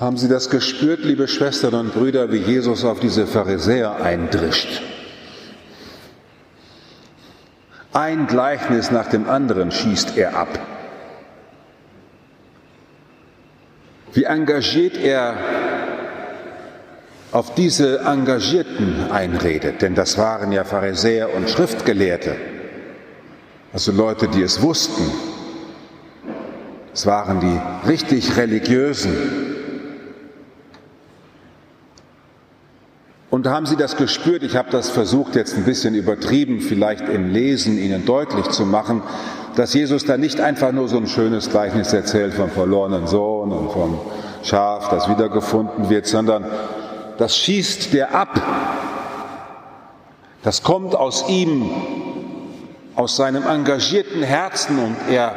Haben Sie das gespürt, liebe Schwestern und Brüder, wie Jesus auf diese Pharisäer eindrischt? Ein Gleichnis nach dem anderen schießt er ab. Wie engagiert er auf diese Engagierten einredet, denn das waren ja Pharisäer und Schriftgelehrte, also Leute, die es wussten. Es waren die richtig religiösen, Und haben Sie das gespürt? Ich habe das versucht, jetzt ein bisschen übertrieben, vielleicht im Lesen Ihnen deutlich zu machen, dass Jesus da nicht einfach nur so ein schönes Gleichnis erzählt vom verlorenen Sohn und vom Schaf, das wiedergefunden wird, sondern das schießt der ab. Das kommt aus ihm, aus seinem engagierten Herzen und er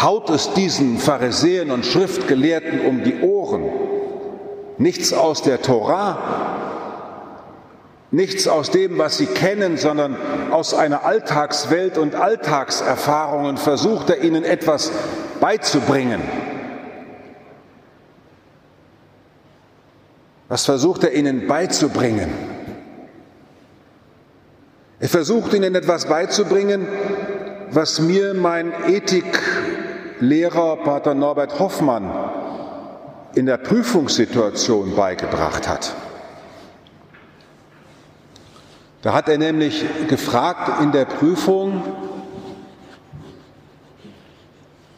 haut es diesen Pharisäern und Schriftgelehrten um die Ohren. Nichts aus der Torah, Nichts aus dem, was sie kennen, sondern aus einer Alltagswelt und Alltagserfahrungen versucht er ihnen etwas beizubringen. Was versucht er ihnen beizubringen? Er versucht ihnen etwas beizubringen, was mir mein Ethiklehrer Pater Norbert Hoffmann in der Prüfungssituation beigebracht hat. Da hat er nämlich gefragt in der Prüfung,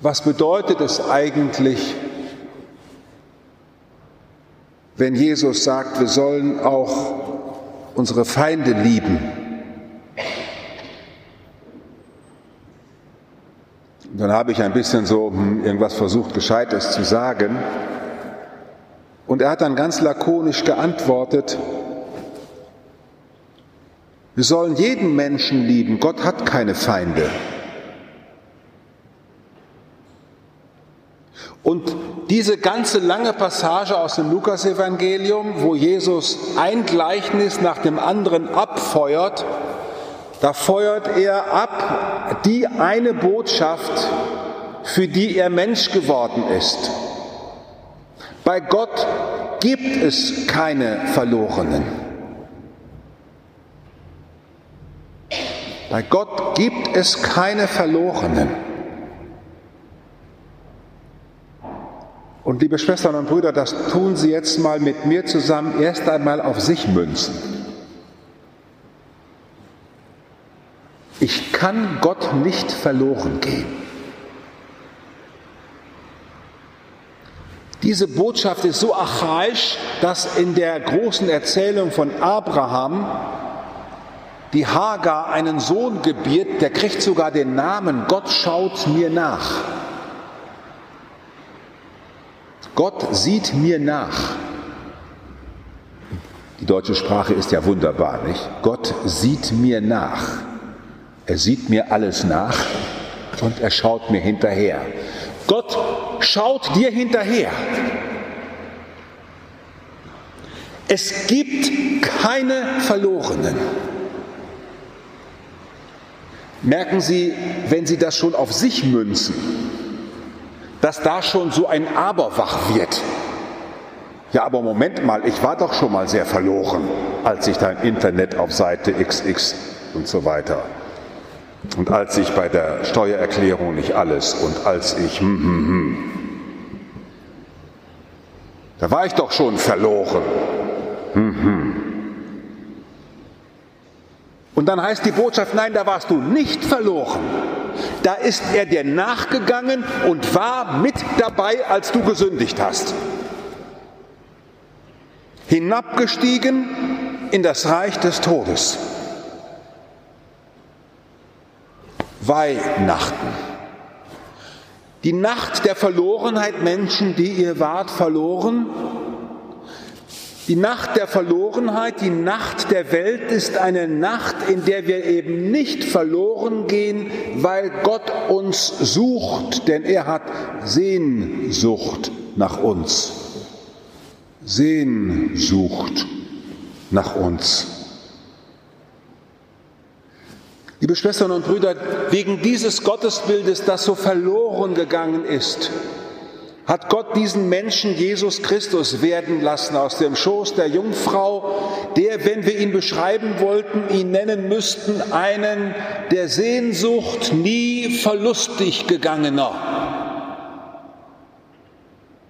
was bedeutet es eigentlich, wenn Jesus sagt, wir sollen auch unsere Feinde lieben? dann habe ich ein bisschen so hm, irgendwas versucht, Gescheites zu sagen. Und er hat dann ganz lakonisch geantwortet, wir sollen jeden Menschen lieben. Gott hat keine Feinde. Und diese ganze lange Passage aus dem Lukasevangelium, wo Jesus ein Gleichnis nach dem anderen abfeuert, da feuert er ab die eine Botschaft, für die er Mensch geworden ist. Bei Gott gibt es keine Verlorenen. Bei Gott gibt es keine Verlorenen. Und liebe Schwestern und Brüder, das tun Sie jetzt mal mit mir zusammen erst einmal auf sich münzen. Ich kann Gott nicht verloren gehen. Diese Botschaft ist so archaisch, dass in der großen Erzählung von Abraham die Hagar einen Sohn gebiert, der kriegt sogar den Namen Gott schaut mir nach. Gott sieht mir nach. Die deutsche Sprache ist ja wunderbar, nicht? Gott sieht mir nach. Er sieht mir alles nach und er schaut mir hinterher. Gott schaut dir hinterher. Es gibt keine Verlorenen. Merken Sie, wenn Sie das schon auf sich münzen, dass da schon so ein Aber wach wird. Ja, aber Moment mal, ich war doch schon mal sehr verloren, als ich da im Internet auf Seite XX und so weiter. Und als ich bei der Steuererklärung nicht alles und als ich hm, hm, hm. Da war ich doch schon verloren. Hm, hm. Und dann heißt die Botschaft, nein, da warst du nicht verloren. Da ist er dir nachgegangen und war mit dabei, als du gesündigt hast. Hinabgestiegen in das Reich des Todes. Weihnachten. Die Nacht der Verlorenheit, Menschen, die ihr wart verloren, die Nacht der Verlorenheit, die Nacht der Welt ist eine Nacht, in der wir eben nicht verloren gehen, weil Gott uns sucht, denn er hat Sehnsucht nach uns. Sehnsucht nach uns. Liebe Schwestern und Brüder, wegen dieses Gottesbildes, das so verloren gegangen ist, hat Gott diesen Menschen Jesus Christus werden lassen aus dem Schoß der Jungfrau, der, wenn wir ihn beschreiben wollten, ihn nennen müssten, einen der Sehnsucht nie verlustig gegangener.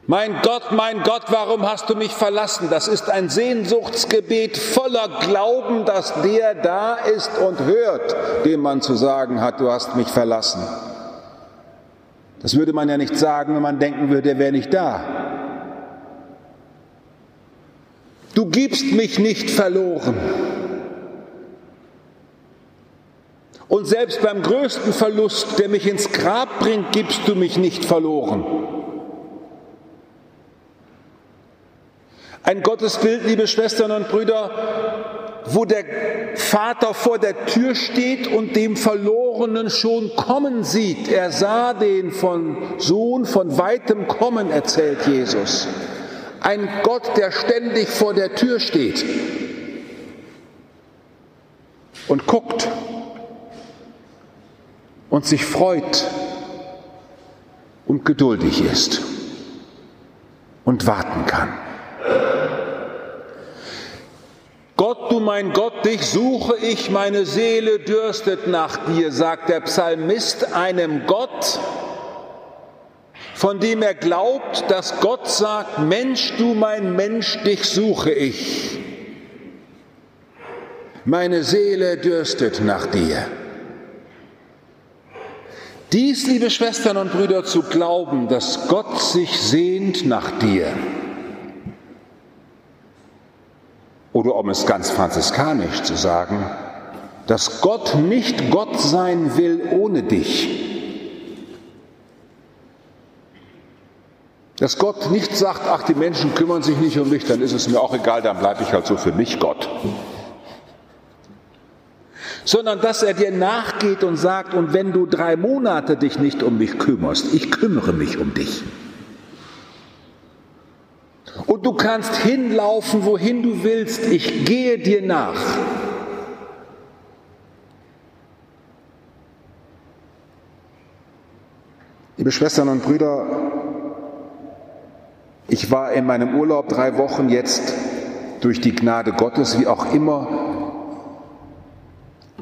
Mein Gott, mein Gott, warum hast du mich verlassen? Das ist ein Sehnsuchtsgebet voller Glauben, dass der da ist und hört, dem man zu sagen hat, du hast mich verlassen. Das würde man ja nicht sagen, wenn man denken würde, er wäre nicht da. Du gibst mich nicht verloren. Und selbst beim größten Verlust, der mich ins Grab bringt, gibst du mich nicht verloren. Ein Gottesbild, liebe Schwestern und Brüder, wo der Vater vor der Tür steht und dem Verlorenen schon kommen sieht. Er sah den von Sohn von weitem kommen, erzählt Jesus. Ein Gott, der ständig vor der Tür steht und guckt und sich freut und geduldig ist und warten kann. Gott, du mein Gott, dich suche ich, meine Seele dürstet nach dir, sagt der Psalmist einem Gott, von dem er glaubt, dass Gott sagt, Mensch, du mein Mensch, dich suche ich. Meine Seele dürstet nach dir. Dies, liebe Schwestern und Brüder, zu glauben, dass Gott sich sehnt nach dir, Oder um es ganz franziskanisch zu sagen, dass Gott nicht Gott sein will ohne dich. Dass Gott nicht sagt, ach, die Menschen kümmern sich nicht um mich, dann ist es mir auch egal, dann bleibe ich halt so für mich Gott. Sondern dass er dir nachgeht und sagt, und wenn du drei Monate dich nicht um mich kümmerst, ich kümmere mich um dich. Und du kannst hinlaufen, wohin du willst. Ich gehe dir nach. Liebe Schwestern und Brüder, ich war in meinem Urlaub drei Wochen jetzt durch die Gnade Gottes, wie auch immer,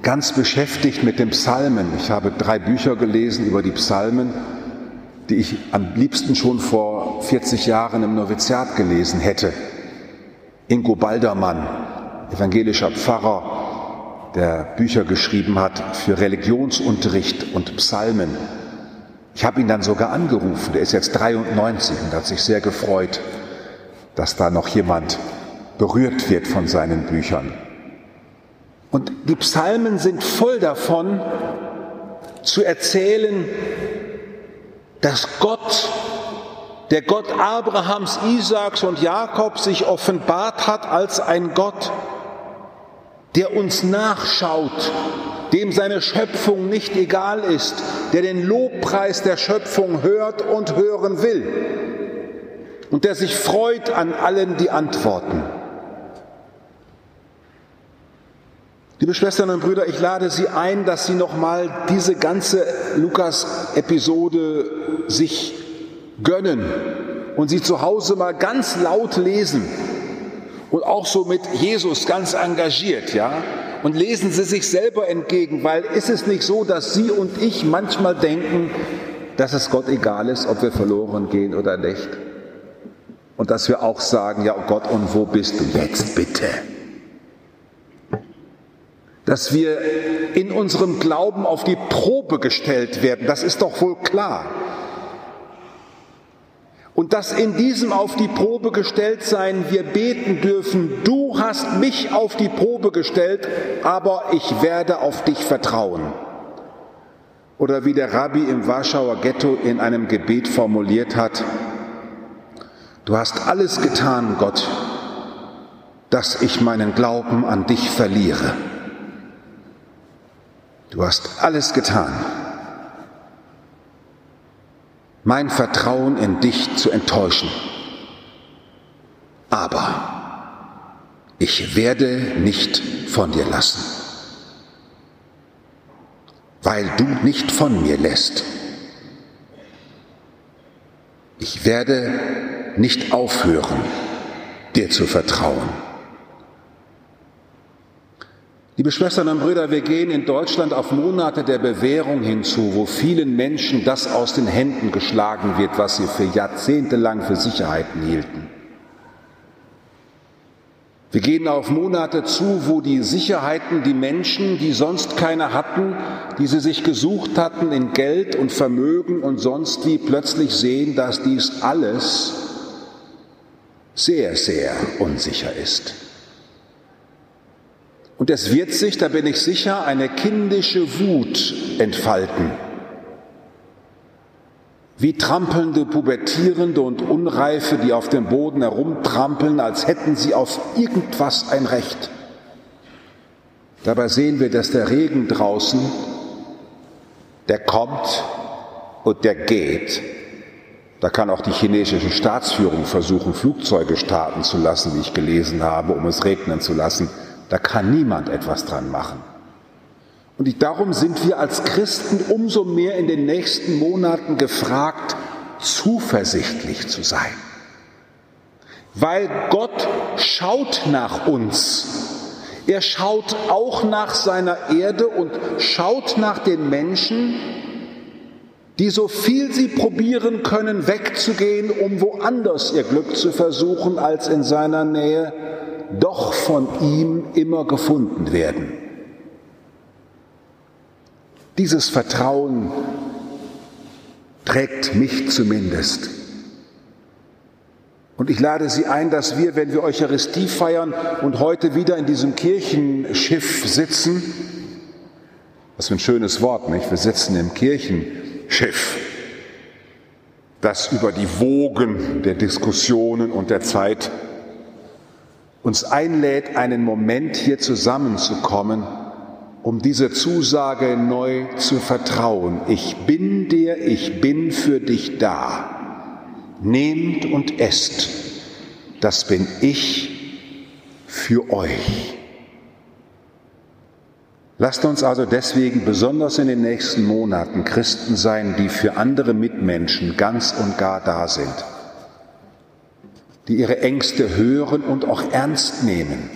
ganz beschäftigt mit den Psalmen. Ich habe drei Bücher gelesen über die Psalmen die ich am liebsten schon vor 40 Jahren im Noviziat gelesen hätte. Ingo Baldermann, evangelischer Pfarrer, der Bücher geschrieben hat für Religionsunterricht und Psalmen. Ich habe ihn dann sogar angerufen, der ist jetzt 93 und hat sich sehr gefreut, dass da noch jemand berührt wird von seinen Büchern. Und die Psalmen sind voll davon, zu erzählen, dass Gott, der Gott Abrahams, Isaaks und Jakobs sich offenbart hat als ein Gott, der uns nachschaut, dem seine Schöpfung nicht egal ist, der den Lobpreis der Schöpfung hört und hören will und der sich freut an allen, die antworten. Liebe Schwestern und Brüder, ich lade Sie ein, dass Sie nochmal diese ganze Lukas-Episode sich gönnen und sie zu Hause mal ganz laut lesen und auch so mit Jesus ganz engagiert, ja. Und lesen Sie sich selber entgegen, weil ist es nicht so, dass Sie und ich manchmal denken, dass es Gott egal ist, ob wir verloren gehen oder nicht? Und dass wir auch sagen, ja oh Gott, und wo bist du jetzt bitte? dass wir in unserem Glauben auf die Probe gestellt werden. Das ist doch wohl klar. Und dass in diesem auf die Probe gestellt sein wir beten dürfen, du hast mich auf die Probe gestellt, aber ich werde auf dich vertrauen. Oder wie der Rabbi im Warschauer Ghetto in einem Gebet formuliert hat, du hast alles getan, Gott, dass ich meinen Glauben an dich verliere. Du hast alles getan, mein Vertrauen in dich zu enttäuschen. Aber ich werde nicht von dir lassen, weil du nicht von mir lässt. Ich werde nicht aufhören, dir zu vertrauen. Liebe Schwestern und Brüder, wir gehen in Deutschland auf Monate der Bewährung hinzu, wo vielen Menschen das aus den Händen geschlagen wird, was sie für Jahrzehnte lang für Sicherheiten hielten. Wir gehen auf Monate zu, wo die Sicherheiten, die Menschen, die sonst keine hatten, die sie sich gesucht hatten in Geld und Vermögen und sonst wie, plötzlich sehen, dass dies alles sehr, sehr unsicher ist. Und es wird sich, da bin ich sicher, eine kindische Wut entfalten. Wie trampelnde Pubertierende und Unreife, die auf dem Boden herumtrampeln, als hätten sie auf irgendwas ein Recht. Dabei sehen wir, dass der Regen draußen, der kommt und der geht. Da kann auch die chinesische Staatsführung versuchen, Flugzeuge starten zu lassen, wie ich gelesen habe, um es regnen zu lassen. Da kann niemand etwas dran machen. Und darum sind wir als Christen umso mehr in den nächsten Monaten gefragt, zuversichtlich zu sein. Weil Gott schaut nach uns. Er schaut auch nach seiner Erde und schaut nach den Menschen, die so viel sie probieren können, wegzugehen, um woanders ihr Glück zu versuchen, als in seiner Nähe doch von ihm immer gefunden werden. Dieses Vertrauen trägt mich zumindest. Und ich lade Sie ein, dass wir, wenn wir Eucharistie feiern und heute wieder in diesem Kirchenschiff sitzen, was für ein schönes Wort, nicht? Wir sitzen im Kirchenschiff, das über die Wogen der Diskussionen und der Zeit uns einlädt, einen Moment hier zusammenzukommen, um diese Zusage neu zu vertrauen. Ich bin dir, ich bin für dich da. Nehmt und esst, das bin ich für euch. Lasst uns also deswegen besonders in den nächsten Monaten Christen sein, die für andere Mitmenschen ganz und gar da sind die ihre Ängste hören und auch ernst nehmen,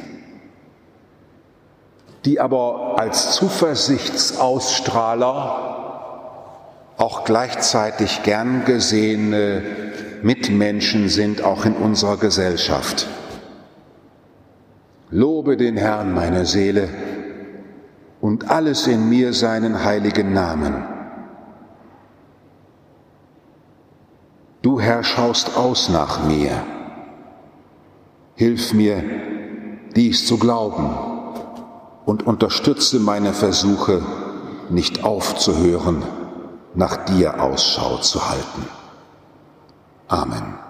die aber als Zuversichtsausstrahler auch gleichzeitig gern gesehene Mitmenschen sind, auch in unserer Gesellschaft. Lobe den Herrn, meine Seele, und alles in mir seinen heiligen Namen. Du Herr schaust aus nach mir Hilf mir, dies zu glauben und unterstütze meine Versuche, nicht aufzuhören, nach dir Ausschau zu halten. Amen.